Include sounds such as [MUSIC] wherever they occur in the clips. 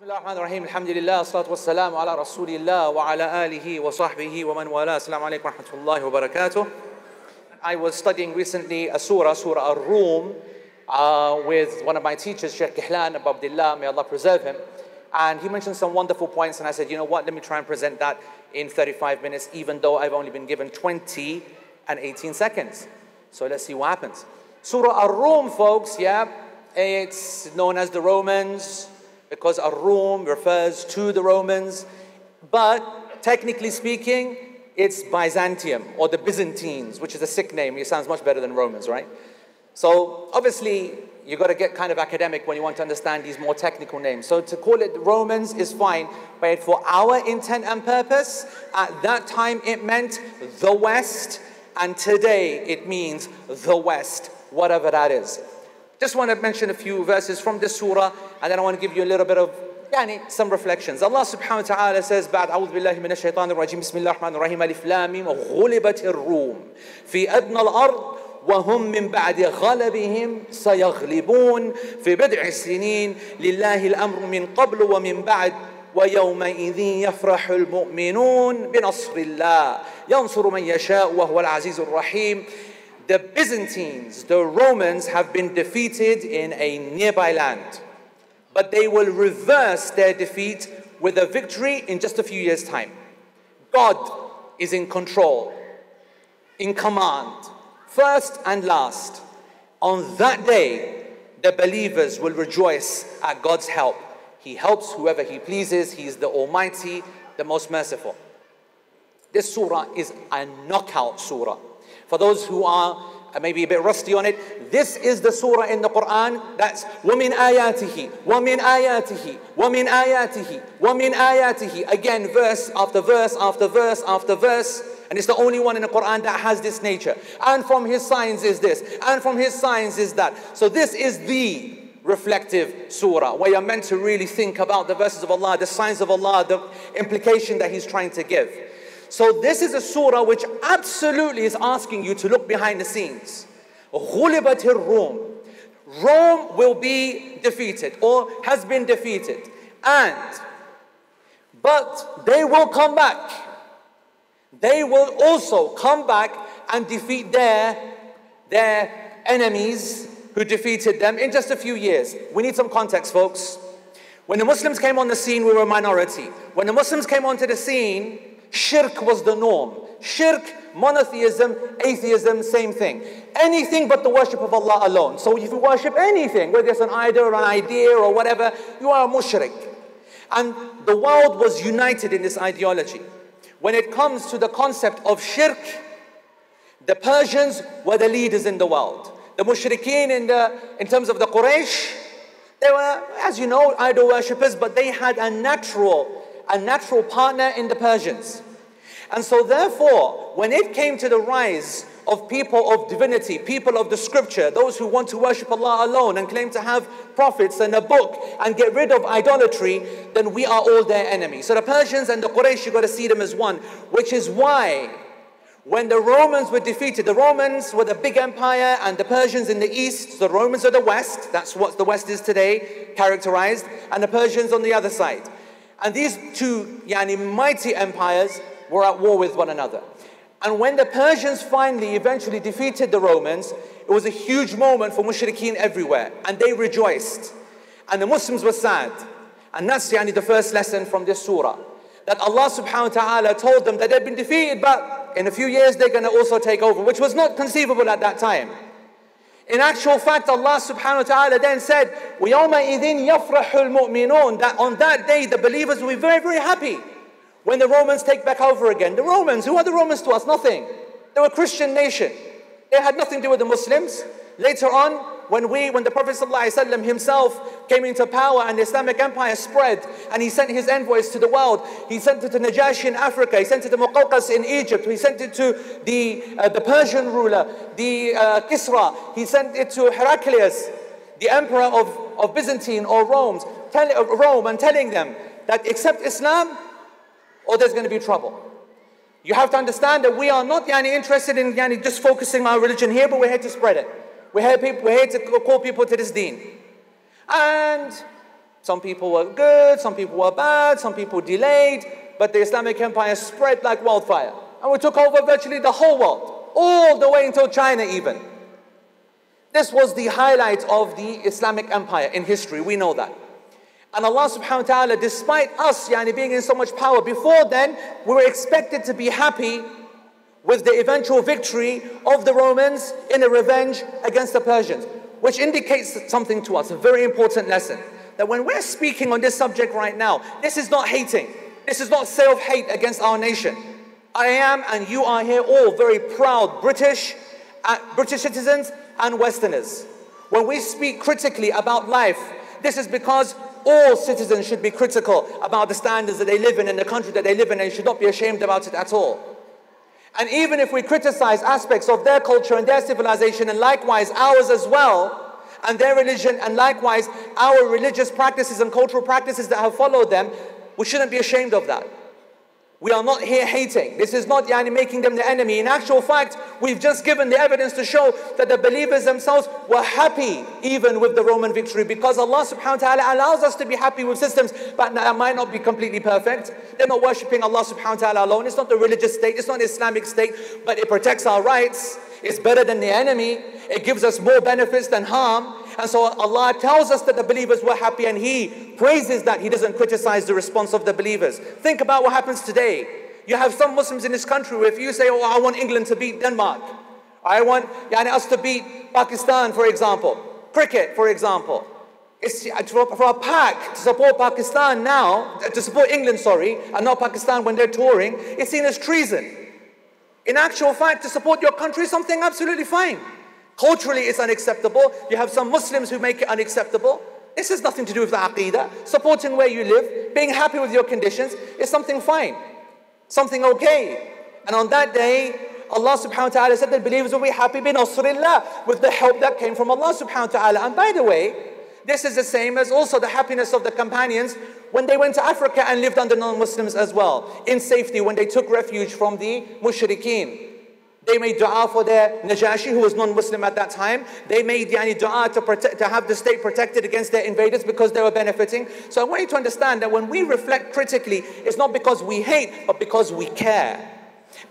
بسم الله الرحمن الرحيم الحمد لله والصلاة والسلام على رسول الله وعلى آله وصحبه ومن والاه السلام عليكم ورحمة الله وبركاته I was studying recently a surah, Surah Ar-Rum uh, with one of my teachers, Sheikh Kihlan Abu Abdullah, may Allah preserve him. And he mentioned some wonderful points and I said, you know what, let me try and present that in 35 minutes even though I've only been given 20 and 18 seconds. So let's see what happens. Surah Ar-Rum, folks, yeah, it's known as the Romans, because Ar-Rum refers to the Romans, but technically speaking, it's Byzantium or the Byzantines, which is a sick name. It sounds much better than Romans, right? So obviously, you've got to get kind of academic when you want to understand these more technical names. So to call it Romans is fine, but for our intent and purpose, at that time it meant the West, and today it means the West, whatever that is. Just want to mention a few verses from this surah, and then I want to give you a little bit of يعني some reflections. Allah subhanahu wa ta'ala says بعد أعوذ بالله من الشيطان الرجيم بسم الله الرحمن الرحيم ألف لام غلبت الروم في أدنى الأرض وهم من بعد غلبهم سيغلبون في بضع السنين لله الأمر من قبل ومن بعد ويومئذ يفرح المؤمنون بنصر الله ينصر من يشاء وهو العزيز الرحيم the Byzantines, the Romans have been defeated in a nearby land, but they will reverse their defeat with a victory in just a few years' time. God is in control, in command, first and last. On that day, the believers will rejoice at God's help. He helps whoever He pleases, He is the Almighty, the most merciful. This surah is a knockout surah. For those who are maybe a bit rusty on it, this is the surah in the Quran that's وَمِنْ آيَاتِهِ وَمِنْ آيَاتِهِ وَمِنْ آيَاتِهِ وَمِنْ آيَاتِهِ Again, verse after verse after verse after verse. And it's the only one in the Quran that has this nature. And from his signs is this. And from his signs is that. So this is the reflective surah where you're meant to really think about the verses of Allah, the signs of Allah, the implication that He's trying to give. So this is a surah which absolutely is asking you to look behind the scenes. غُلِبَتِ الرُّوم Rome will be defeated or has been defeated. And, but they will come back. They will also come back and defeat their, their enemies who defeated them in just a few years. We need some context, folks. When the Muslims came on the scene, we were a minority. When the Muslims came onto the scene, Shirk was the norm. Shirk, monotheism, atheism, same thing. Anything but the worship of Allah alone. So if you worship anything, whether it's an idol or an idea or whatever, you are a mushrik. And the world was united in this ideology. When it comes to the concept of shirk, the Persians were the leaders in the world. The mushrikeen in, the, in terms of the Quraysh, they were, as you know, idol worshippers, but they had a natural a natural partner in the Persians. And so, therefore, when it came to the rise of people of divinity, people of the scripture, those who want to worship Allah alone and claim to have prophets and a book and get rid of idolatry, then we are all their enemies. So the Persians and the Quraysh, you got to see them as one, which is why when the Romans were defeated, the Romans were the big empire and the Persians in the east, the Romans are the west, that's what the west is today, characterized, and the Persians on the other side. And these two yani, mighty empires were at war with one another. And when the Persians finally eventually defeated the Romans, it was a huge moment for mushrikeen everywhere. And they rejoiced. And the Muslims were sad. And that's yani, the first lesson from this surah. That Allah subhanahu wa ta'ala told them that they'd been defeated, but in a few years they're going to also take over, which was not conceivable at that time. In actual fact, Allah subhanahu wa ta'ala then said, وَيَوْمَئِذٍ يَفْرَحُ الْمُؤْمِنُونَ That on that day, the believers will be very, very happy when the Romans take back over again. The Romans, who are the Romans to us? Nothing. They were a Christian nation. They had nothing to do with the Muslims. Later on, when we, when the Prophet ﷺ himself came into power and the Islamic empire spread, and he sent his envoys to the world, he sent it to Najashi in Africa, he sent it to Muqawqas in Egypt, he sent it to the, uh, the Persian ruler, the uh, Kisra, he sent it to Heraclius, the emperor of, of Byzantine or Rome, tell, uh, Rome, and telling them that accept Islam or there's going to be trouble. You have to understand that we are not yani, interested in yani, just focusing our religion here, but we're here to spread it. We're here, people, we're here to call people to this deen. And Some people were good, some people were bad, some people delayed, but the Islamic Empire spread like wildfire. And we took over virtually the whole world, all the way until China even. This was the highlight of the Islamic Empire in history, we know that. And Allah subhanahu wa ta'ala, despite us yani, being in so much power, before then, we were expected to be happy with the eventual victory of the Romans in a revenge against the Persians, which indicates something to us, a very important lesson. That when we're speaking on this subject right now, this is not hating, this is not self hate against our nation. I am and you are here all very proud British, uh, British citizens and Westerners. When we speak critically about life, this is because all citizens should be critical about the standards that they live in and the country that they live in and should not be ashamed about it at all. And even if we criticize aspects of their culture and their civilization, and likewise ours as well, and their religion, and likewise our religious practices and cultural practices that have followed them, we shouldn't be ashamed of that. We are not here hating. This is not yani, making them the enemy. In actual fact, we've just given the evidence to show that the believers themselves were happy even with the Roman victory because Allah subhanahu wa ta'ala allows us to be happy with systems, but that might not be completely perfect. They're not worshipping Allah subhanahu wa ta'ala alone. It's not the religious state, it's not the Islamic state, but it protects our rights. It's better than the enemy. It gives us more benefits than harm. And so Allah tells us that the believers were happy and He praises that. He doesn't criticize the response of the believers. Think about what happens today. You have some Muslims in this country where if you say, oh, I want England to beat Denmark. I want yani, us to beat Pakistan, for example. Cricket, for example. It's uh, for, for a pack to support Pakistan now, uh, to support England, sorry, and not Pakistan when they're touring, it's seen as treason. In actual fact, to support your country is something absolutely fine. Culturally, it's unacceptable. You have some Muslims who make it unacceptable. This has nothing to do with the aqidah. Supporting where you live, being happy with your conditions is something fine, something okay. And on that day, Allah subhanahu wa ta'ala said that believers will be happy bin nasrillah with the help that came from Allah subhanahu wa ta'ala. And by the way, this is the same as also the happiness of the companions when they went to Africa and lived under non-Muslims as well, in safety when they took refuge from the mushrikeen. They made dua for their Najashi, who was non-Muslim at that time. They made yani, dua to, protect, to have the state protected against their invaders because they were benefiting. So I want you to understand that when we reflect critically, it's not because we hate, but because we care.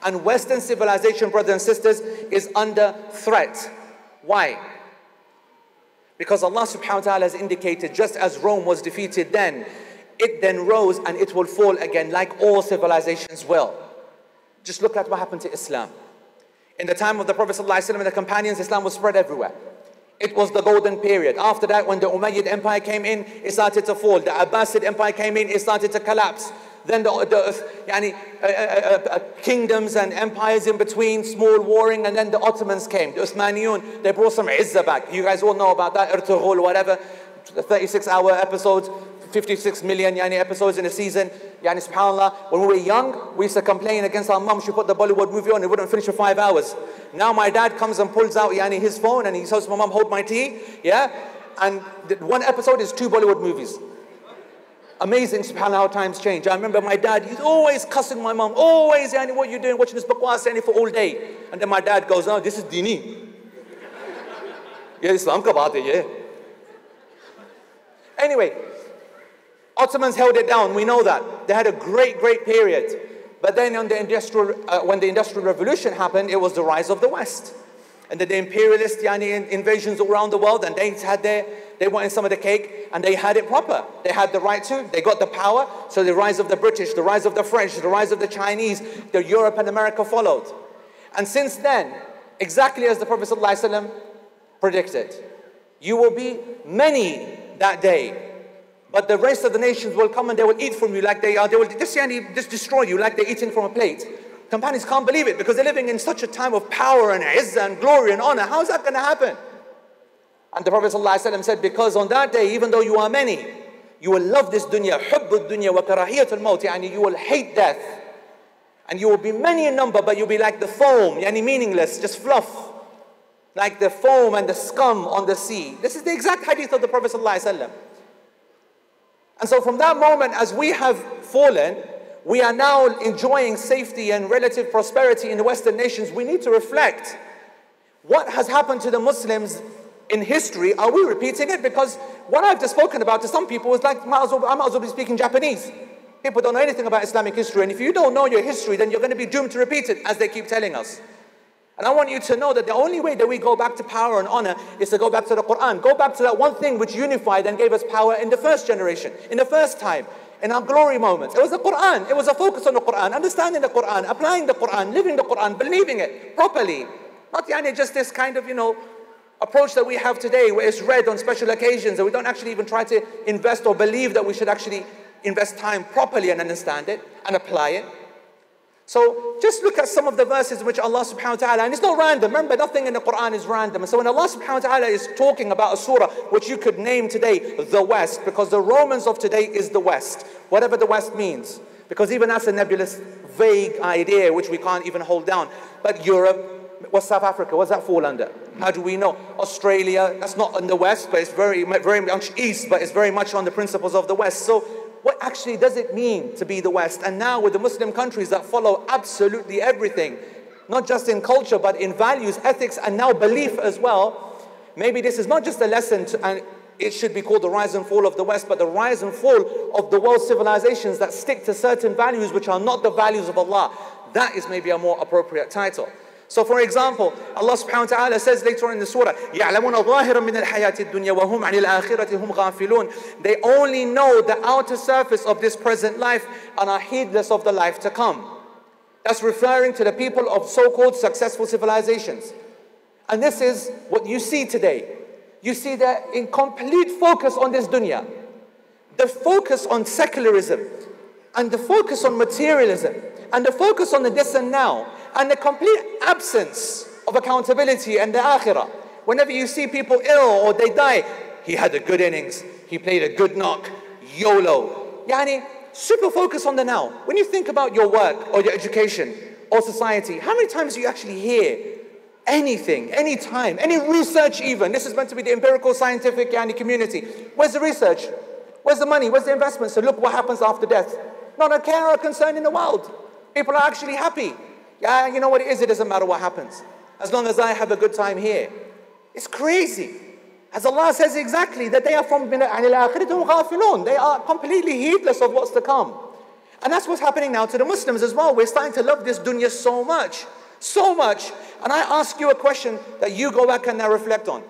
And Western civilization, brothers and sisters, is under threat. Why? Because Allah subhanahu wa ta'ala has indicated just as Rome was defeated then, it then rose and it will fall again like all civilizations will. Just look at what happened to Islam. In the time of the Prophet ﷺ and the companions, Islam was spread everywhere. It was the golden period. After that, when the Umayyad Empire came in, it started to fall. The Abbasid Empire came in, it started to collapse. Then the, the yani, uh, uh, uh, kingdoms and empires in between, small warring, and then the Ottomans came. The Uthmaniyun, they brought some izzah back. You guys all know about that, Ertugrul, whatever. 36 hour episodes, 56 million yani, episodes in a season. Yani, subhanAllah, when we were young, we used to complain against our mum. She put the Bollywood movie on, it wouldn't finish for five hours. Now my dad comes and pulls out yani, his phone and he says to my mum, hold my tea. Yeah? And one episode is two Bollywood movies. Amazing, subhanAllah, how times change. I remember my dad, he's always cussing my mum, always, yani, what are you doing, watching this bakwas, yani, for all day. And then my dad goes, oh, this is dini. [LAUGHS] yeah, Islam ka baat hai, yeah. Anyway, Ottomans held it down, we know that. They had a great, great period. But then the industrial, uh, when the Industrial Revolution happened, it was the rise of the West. And then the imperialist yani, invasions all around the world, and they had their, they wanted some of the cake, and they had it proper. They had the right to, they got the power. So the rise of the British, the rise of the French, the rise of the Chinese, the Europe and America followed. And since then, exactly as the Prophet ﷺ predicted, you will be many that day but the rest of the nations will come and they will eat from you like they are. They will just, destroy you like they're eating from a plate. Companions can't believe it because they're living in such a time of power and izzah and glory and honor. How is that going to happen? And the Prophet ﷺ said, Because on that day, even though you are many, you will love this dunya, hubb dunya wa maut, and you will hate death. And you will be many in number, but you'll be like the foam, yani meaningless, just fluff. Like the foam and the scum on the sea. This is the exact hadith of the Prophet. ﷺ. And so from that moment, as we have fallen, we are now enjoying safety and relative prosperity in the Western nations. We need to reflect what has happened to the Muslims in history, are we repeating it? Because what I've just spoken about to some people is like, might well, I might as well be speaking Japanese. People don't know anything about Islamic history, and if you don't know your history, then you're going to be doomed to repeat it, as they keep telling us. And I want you to know that the only way that we go back to power and honor is to go back to the Quran. Go back to that one thing which unified and gave us power in the first generation, in the first time, in our glory moments. It was the Quran. It was a focus on the Quran, understanding the Quran, applying the Quran, living the Quran, believing it properly. Not yani, just this kind of, you know, approach that we have today where it's read on special occasions and we don't actually even try to invest or believe that we should actually invest time properly and understand it and apply it. So just look at some of the verses which Allah subhanahu wa ta'ala, and it's not random, remember nothing in the Quran is random. And so when Allah subhanahu wa ta'ala is talking about a surah which you could name today the West, because the Romans of today is the West, whatever the West means. Because even that's a nebulous, vague idea which we can't even hold down. But Europe, what's South Africa? What's that fall under? How do we know? Australia, that's not in the West, but it's very, very much East, but it's very much on the principles of the West. So what actually does it mean to be the West? And now with the Muslim countries that follow absolutely everything, not just in culture, but in values, ethics, and now belief as well, maybe this is not just a lesson to, and it should be called the rise and fall of the West, but the rise and fall of the world civilizations that stick to certain values which are not the values of Allah. That is maybe a more appropriate title. So for example, Allah subhanahu wa ta'ala says later on in the surah, يَعْلَمُونَ ظَاهِرًا مِنَ الْحَيَاةِ الدُّنْيَا وَهُمْ عَنِ الْآخِرَةِ هُمْ غَافِلُونَ They only know the outer surface of this present life and are heedless of the life to come. That's referring to the people of so-called successful civilizations. And this is what you see today. You see that in complete focus on this dunya. The focus on secularism and the focus on materialism and the focus on the this and now and the complete absence of accountability and the akhirah. Whenever you see people ill or they die, he had a good innings, he played a good knock, YOLO. Yani, super focus on the now. When you think about your work or your education or society, how many times do you actually hear anything, any time, any research even? This is meant to be the empirical scientific yani, community. Where's the research? Where's the money? Where's the investment? So look what happens after death. Not a care or concern in the world. People are actually happy. Yeah, you know what it is? It doesn't matter what happens. As long as I have a good time here. It's crazy. As Allah says exactly, that they are from They are completely heedless of what's to come. And that's what's happening now to the Muslims as well. We're starting to love this dunya so much. So much. And I ask you a question that you go back and now reflect on.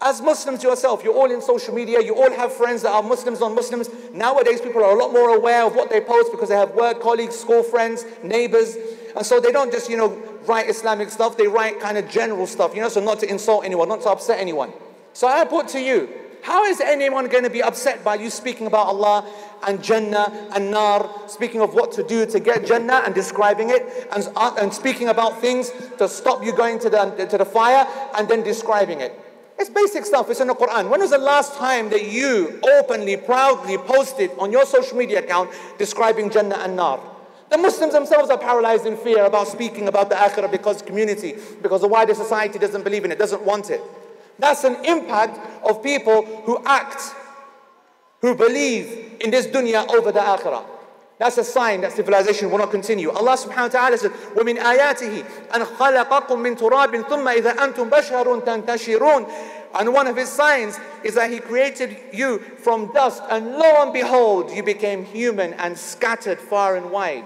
As Muslims yourself, you're all in social media, you all have friends that are Muslims on Muslims. Nowadays, people are a lot more aware of what they post because they have work colleagues, school friends, neighbors. And so they don't just, you know, write Islamic stuff, they write kind of general stuff, you know, so not to insult anyone, not to upset anyone. So I put to you, how is anyone going to be upset by you speaking about Allah and Jannah and Nar, speaking of what to do to get Jannah and describing it, and, uh, and speaking about things to stop you going to the, to the fire and then describing it? It's basic stuff, it's in the Quran. When was the last time that you openly, proudly posted on your social media account describing Jannah and Nar? The Muslims themselves are paralyzed in fear about speaking about the akhirah because community, because the wider society doesn't believe in it, doesn't want it. That's an impact of people who act, who believe in this dunya over the akhirah. That's a sign that civilization will not continue. Allah subhanahu wa ta'ala said, وَمِنْ آيَاتِهِ أَنْ خَلَقَكُم مِّن تُرَابٍ ثُمَّ إِذَا أَنْتُمْ بَشَرٌ تَنْتَشِرُونَ And one of his signs is that he created you from dust, and lo and behold, you became human and scattered far and wide.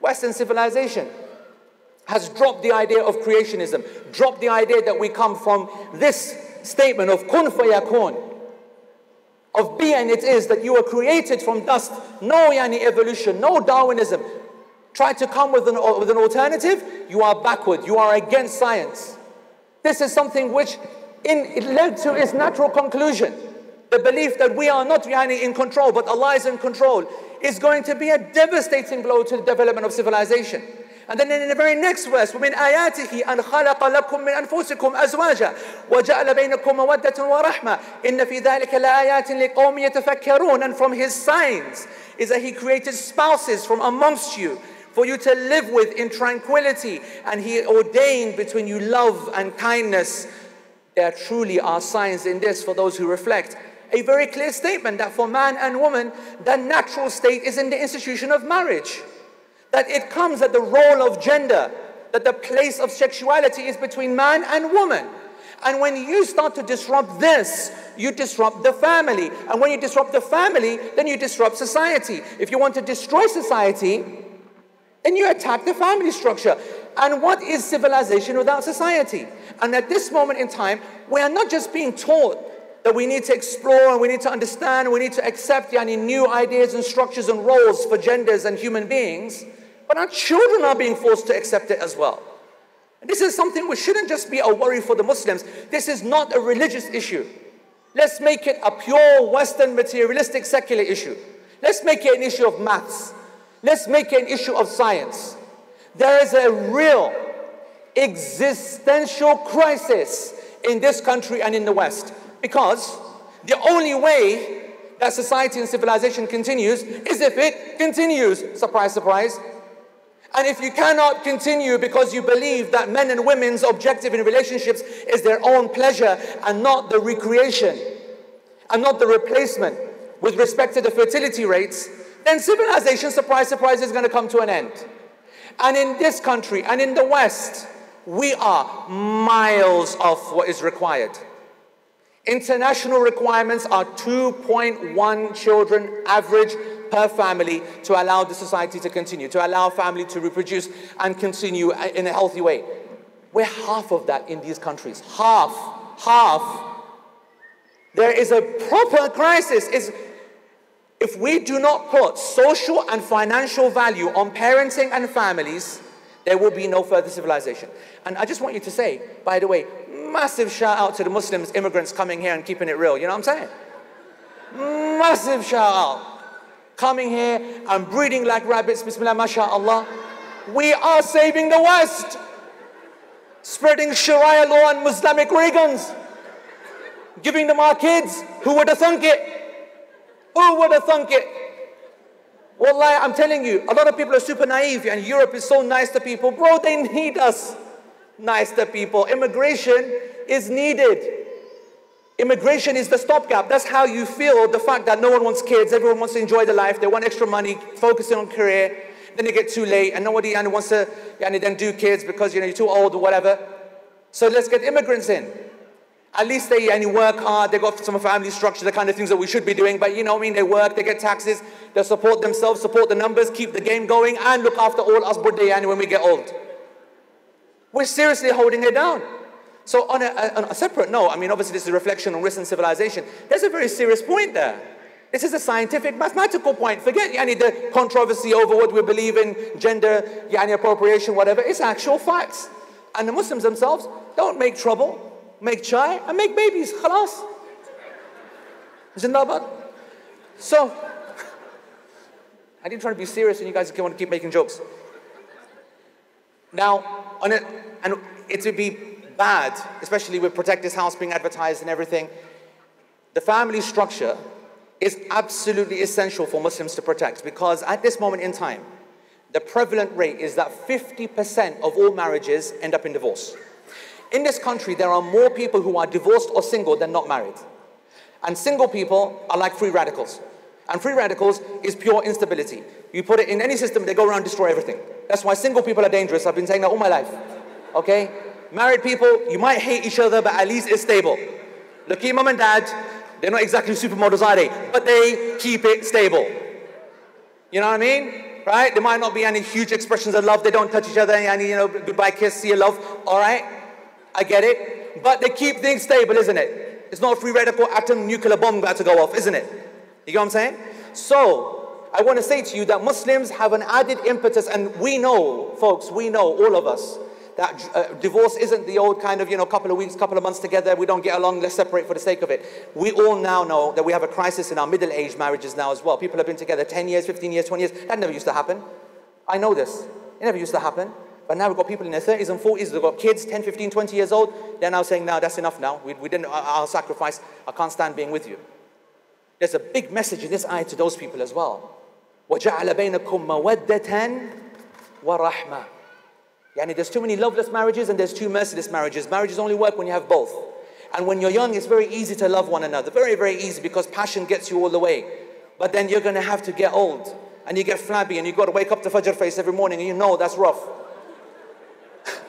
Western civilization has dropped the idea of creationism, dropped the idea that we come from this statement of kun fayakun of being it is that you were created from dust. No yani evolution, no Darwinism. Try to come with an, with an alternative, you are backward, you are against science. This is something which in, it led to its natural conclusion. The belief that we are not yani in control, but Allah is in control, is going to be a devastating blow to the development of civilization. And then in the very next verse, وَمِنْ آيَاتِهِ أَنْ خَلَقَ لَكُم مِّنْ أَنفُسِكُمْ أَزْوَاجًا وَجَعَلَ بَيْنَكُم مَوَدَّةً وَرَحْمَةً إِنَّ فِي ذَلِكَ لَآيَاتٍ لِقَوْمٍ يَتَفَكَّرُونَ And from His signs is that He created spouses from amongst you for you to live with in tranquility. And He ordained between you love and kindness. There truly are signs in this for those who reflect. A very clear statement that for man and woman, the natural state is in the institution of marriage that it comes at the role of gender, that the place of sexuality is between man and woman. And when you start to disrupt this, you disrupt the family. And when you disrupt the family, then you disrupt society. If you want to destroy society, then you attack the family structure. And what is civilization without society? And at this moment in time, we are not just being taught that we need to explore and we need to understand and we need to accept yani, new ideas and structures and roles for genders and human beings, but our children are being forced to accept it as well. And this is something which shouldn't just be a worry for the Muslims. This is not a religious issue. Let's make it a pure Western materialistic secular issue. Let's make it an issue of maths. Let's make it an issue of science. There is a real existential crisis in this country and in the West because the only way that society and civilization continues is if it continues. Surprise, surprise. And if you cannot continue because you believe that men and women's objective in relationships is their own pleasure and not the recreation and not the replacement with respect to the fertility rates, then civilization, surprise, surprise, is going to come to an end. And in this country and in the West, we are miles off what is required. International requirements are 2.1 children average per family to allow the society to continue, to allow family to reproduce and continue in a healthy way. We're half of that in these countries. Half. Half. There is a proper crisis. Is if we do not put social and financial value on parenting and families, there will be no further civilization. And I just want you to say, by the way, massive shout out to the Muslims, immigrants coming here and keeping it real. You know what I'm saying? Massive shout out. Coming here and breeding like rabbits, bismillah, mashallah. We are saving the West. Spreading Sharia law and Islamic Reagans. Giving them our kids. Who would have thunk it? Who would have thunk it? Wallahi, I'm telling you, a lot of people are super naive and Europe is so nice to people. Bro, they need us nice to people. Immigration is needed. Immigration is the stopgap. That's how you feel the fact that no one wants kids, everyone wants to enjoy their life, they want extra money, focusing on career. Then they get too late and nobody and wants to and then do kids because you know you're too old or whatever. So let's get immigrants in. At least they and work hard, they got some family structure, the kind of things that we should be doing, but you know what I mean, they work, they get taxes, they support themselves, support the numbers, keep the game going, and look after all us Buddha when we get old. We're seriously holding it down. So on a, a separate note, I mean obviously this is a reflection on recent civilization, there's a very serious point there. This is a scientific, mathematical point. Forget yani, the controversy over what we believe in, gender, yani, appropriation, whatever. It's actual facts. And the Muslims themselves don't make trouble make chai, and make babies. Khalas. Zindabad. So, [LAUGHS] I didn't try to be serious and you guys want to keep making jokes. Now, on and it would be bad, especially with Protect This House being advertised and everything. The family structure is absolutely essential for Muslims to protect because at this moment in time, the prevalent rate is that 50% of all marriages end up in divorce. In this country, there are more people who are divorced or single than not married. And single people are like free radicals. And free radicals is pure instability. You put it in any system, they go around destroy everything. That's why single people are dangerous. I've been saying that all my life. Okay? Married people, you might hate each other, but at least it's stable. Look at mom and dad, they're not exactly supermodels, are they? But they keep it stable. You know what I mean? Right? There might not be any huge expressions of love. They don't touch each other. Any, you know, goodbye kiss, see you love. All right? I get it. But they keep things stable, isn't it? It's not a free radical atom nuclear bomb about to go off, isn't it? You get what I'm saying? So, I want to say to you that Muslims have an added impetus, and we know, folks, we know, all of us, that uh, divorce isn't the old kind of, you know, couple of weeks, couple of months together, we don't get along, let's separate for the sake of it. We all now know that we have a crisis in our middle aged marriages now as well. People have been together 10 years, 15 years, 20 years. That never used to happen. I know this. It never used to happen. But now we've got people in their 30s and 40s, they've got kids, 10, 15, 20 years old. They're now saying, no, that's enough now. We, we didn't, I'll sacrifice. I can't stand being with you. There's a big message in this ayah to those people as well. وَجَعَلَ بَيْنَكُم مَوَدَّةً وَرَحْمَةً Yani there's too many loveless marriages and there's too merciless marriages. Marriages only work when you have both. And when you're young, it's very easy to love one another. Very, very easy because passion gets you all the way. But then you're going to have to get old and you get flabby and you've got to wake up to Fajr face every morning and you know that's rough. [LAUGHS]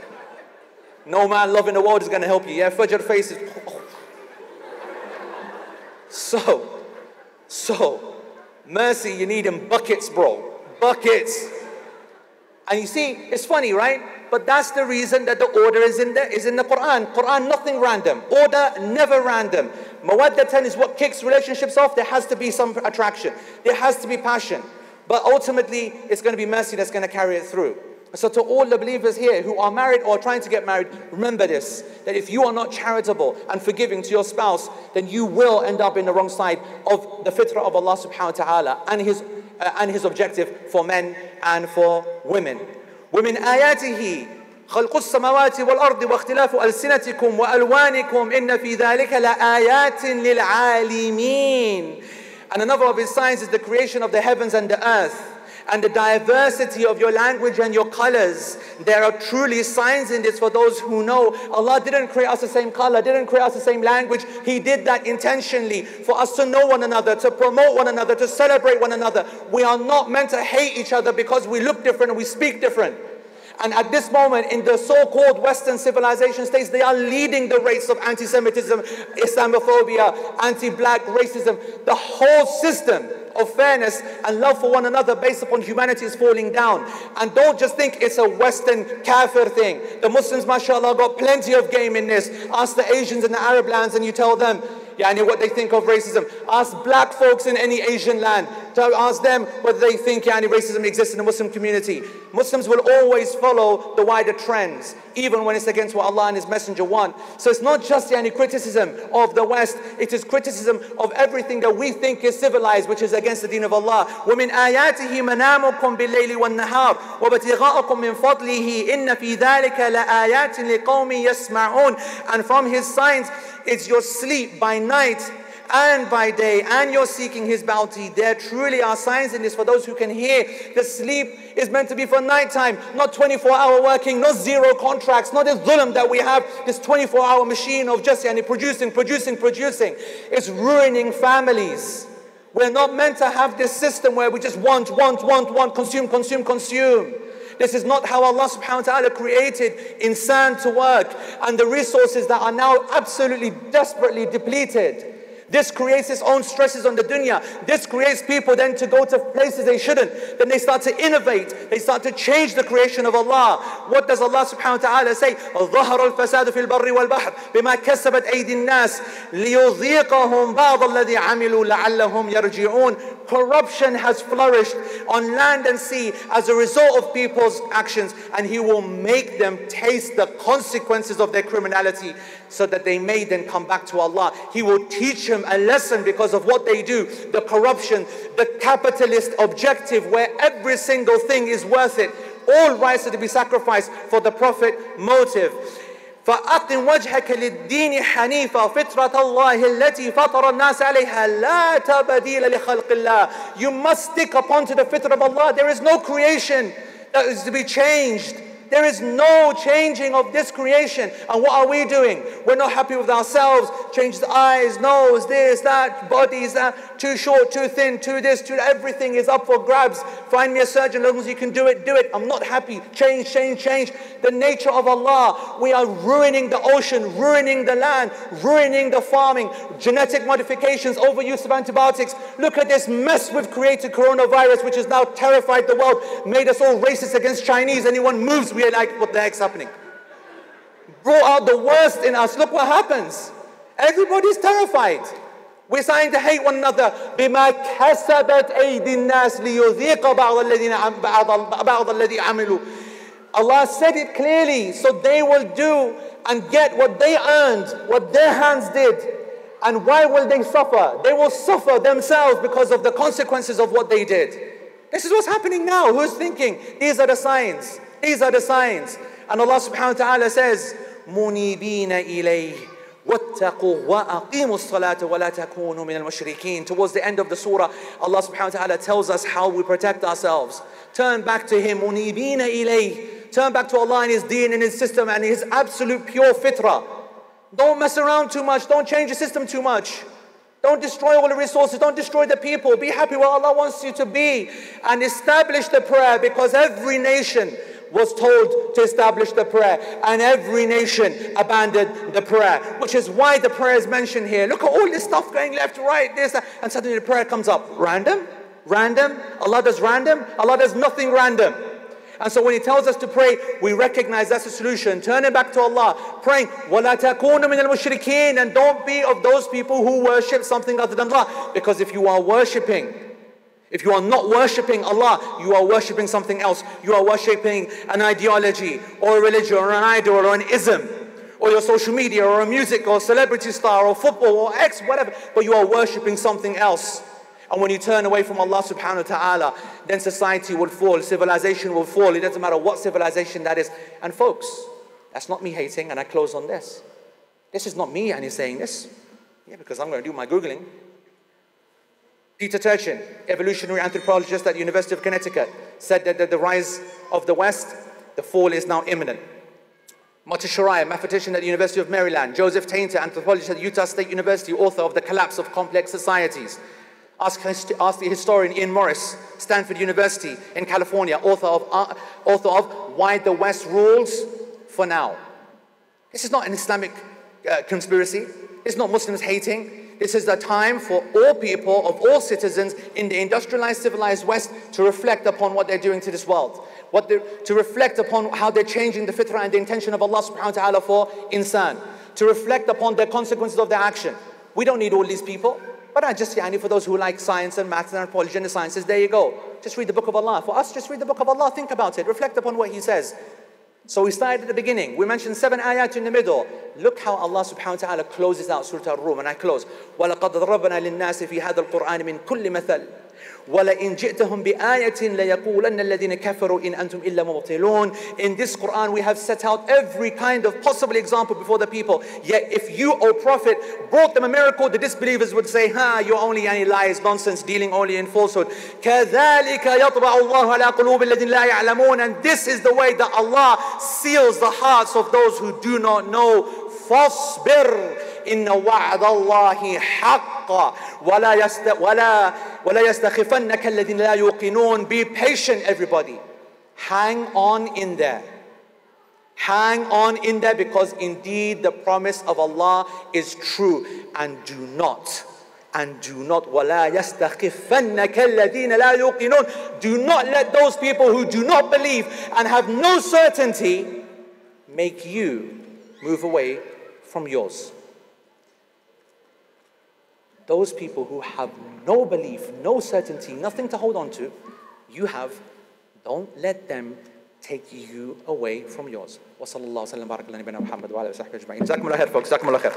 No man loving the world is going to help you. Yeah, Fajr faces. [LAUGHS] So, so, mercy, you need in buckets, bro. Buckets. And you see, it's funny, right? But that's the reason that the order is in the, is in the Quran. Quran, nothing random. Order, never random. Mawaddatan is what kicks relationships off. There has to be some attraction. There has to be passion. But ultimately, it's going to be mercy that's going to carry it through. So, to all the believers here who are married or are trying to get married, remember this that if you are not charitable and forgiving to your spouse, then you will end up in the wrong side of the fitrah of Allah subhanahu wa ta'ala and His, and his objective for men and for women. ومن آياته خلق السماوات والأرض واختلاف ألسنتكم وألوانكم إن في ذلك لآيات للعالمين And another of his signs is the creation of the heavens and the earth and the diversity of your language and your colors. There are truly signs in this for those who know. Allah didn't create us the same color, didn't create us the same language. He did that intentionally for us to know one another, to promote one another, to celebrate one another. We are not meant to hate each other because we look different and we speak different. And at this moment, in the so called Western civilization states, they are leading the race of anti Semitism, Islamophobia, anti black racism. The whole system of fairness and love for one another based upon humanity is falling down. And don't just think it's a Western kafir thing. The Muslims, mashallah, got plenty of game in this. Ask the Asians in the Arab lands and you tell them, yani what they think of racism. Ask black folks in any Asian land. To ask them whether they think yani racism exists in the Muslim community. Muslims will always follow the wider trends, even when it's against what Allah and His Messenger want. So it's not just yani criticism of the West, it is criticism of everything that we think is civilized, which is against the deen of Allah. وَمِنْ آيَاتِهِ مَنَامُكُمْ بِاللَّيْلِ وَالنَّهَارِ وَابْتِغَاءُكُمْ مِنْ فَضْلِهِ إِنَّ فِي ذَلِكَ لَآيَاتٍ لِقَوْمٍ يَسْمَعُونَ And from His signs, it's your sleep by night and by day, and you're seeking His bounty. There truly are signs in this for those who can hear. The sleep is meant to be for nighttime, not 24 hour working, not zero contracts, not this zulm that we have, this 24 hour machine of just yani, producing, producing, producing. It's ruining families. We're not meant to have this system where we just want, want, want, want, consume, consume, consume. This is not how Allah subhanahu wa ta'ala created insan to work and the resources that are now absolutely desperately depleted. This creates its own stresses on the dunya. This creates people then to go to places they shouldn't. Then they start to innovate. They start to change the creation of Allah. What does Allah subhanahu wa ta'ala say? ظهر الفساد في البر والبحر بما كسبت أيدي الناس ليذيقهم بعض الذي عملوا لعلهم يرجعون Corruption has flourished on land and sea as a result of people's actions, and He will make them taste the consequences of their criminality so that they may then come back to Allah. He will teach them a lesson because of what they do, the corruption, the capitalist objective where every single thing is worth it. All rights are to be sacrificed for the profit motive. فأقم وجهك للدين حنيفا فطرة الله التي فطر الناس عليها لا تبديل لخلق الله You must stick upon to the fitrah of Allah There is no creation that is to be changed there is no changing of this creation. And what are we doing? We're not happy with ourselves. Change the eyes, nose, this, that, bodies, that, too short, too thin, too this, too everything is up for grabs. Find me a surgeon, as long as you can do it, do it. I'm not happy. Change, change, change. The nature of Allah. We are ruining the ocean, ruining the land, ruining the farming, genetic modifications, overuse of antibiotics. Look at this mess we've created coronavirus, which has now terrified the world, made us all racist against Chinese. Anyone moves, we we're like, what the heck's happening? Brought out the worst in us. Look what happens. Everybody's terrified. We're starting to hate one another. بما كسبت أيدي الناس ليذيق بعض الذين بعض الذي عملوا. Allah said it clearly, so they will do and get what they earned, what their hands did. And why will they suffer? They will suffer themselves because of the consequences of what they did. This is what's happening now. Who's thinking? These are the signs. These are the signs. And Allah subhanahu wa ta'ala says, منيبين إليه واتقوا وأقيموا الصلاة ولا تكونوا من المشركين. Towards the end of the surah, Allah subhanahu wa ta'ala tells us how we protect ourselves. Turn back to Him. منيبين إليه. Turn back to Allah and His deen and His system and His absolute pure fitrah. Don't mess around too much. Don't change the system too much. Don't destroy all the resources. Don't destroy the people. Be happy where Allah wants you to be. And establish the prayer because every nation was told to establish the prayer, and every nation abandoned the prayer, which is why the prayer is mentioned here. Look at all this stuff going left, right, this, that, and suddenly the prayer comes up. Random? Random? Allah does random? Allah does nothing random. And so when He tells us to pray, we recognize that's the solution. Turning back to Allah, praying, وَلَا تَكُونُ مِنَ الْمُشْرِكِينَ And don't be of those people who worship something other than Allah. Because if you are worshipping, if you are not worshipping Allah, you are worshipping something else. You are worshipping an ideology or a religion or an idol or an ism or your social media or a music or a celebrity star or football or X, whatever. But you are worshipping something else. And when you turn away from Allah subhanahu wa ta'ala, then society will fall, civilization will fall. It doesn't matter what civilization that is. And folks, that's not me hating, and I close on this. This is not me and he's saying this. Yeah, because I'm going to do my Googling. Peter Turchin, evolutionary anthropologist at the University of Connecticut, said that the rise of the West, the fall is now imminent. Motesharrei, mathematician at the University of Maryland. Joseph Tainter, anthropologist at Utah State University, author of The Collapse of Complex Societies. Ask, ask the historian Ian Morris, Stanford University in California, author of, uh, author of Why the West Rules for Now. This is not an Islamic uh, conspiracy. It's not Muslims hating. This is the time for all people, of all citizens in the industrialized, civilized West to reflect upon what they're doing to this world. What to reflect upon how they're changing the fitrah and the intention of Allah subhanahu wa ta'ala for insan. To reflect upon the consequences of their action. We don't need all these people. But I just, yani, for those who like science and maths and anthropology and the sciences, there you go. Just read the book of Allah. For us, just read the book of Allah, think about it, reflect upon what He says. So we started at the beginning. We mentioned seven ayat in the middle. Look how Allah subhanahu wa ta'ala closes out Surah Al-Rum. And I close. وَلَقَدْ ضَرَبْنَا لِلنَّاسِ فِي هَذَا الْقُرْآنِ مِنْ كُلِّ مَثَلٍ وَلَئِنْ جِئْتَهُمْ بِآيَةٍ لَيَقُولَنَّ الَّذِينَ كَفَرُوا إِنْ أَنْتُمْ إِلَّا مُبْطِلُونَ In this Quran we have set out every kind of possible example before the people. Yet if you, O Prophet, brought them a miracle, the disbelievers would say, Ha, you're only any lies, nonsense, dealing only in falsehood. كَذَلِكَ يَطْبَعُ اللَّهُ عَلَى قُلُوبِ الَّذِينَ لَا يَعْلَمُونَ And this is the way that Allah seals the hearts of those who do not know. فَاصْبِرْ إن وعد الله حق ولا يست ولا ولا يستخفنك الذين لا يوقنون be patient everybody hang on in there hang on in there because indeed the promise of Allah is true and do not and do not ولا يستخفنك الذين لا يوقنون do not let those people who do not believe and have no certainty make you move away from yours those people who have no belief, no certainty, nothing to hold on to, you have, don't let them take you away from yours. وصلى الله وسلم وبارك على نبينا محمد وعلى اله وصحبه اجمعين. جزاكم الله خير folks. جزاكم الله خير.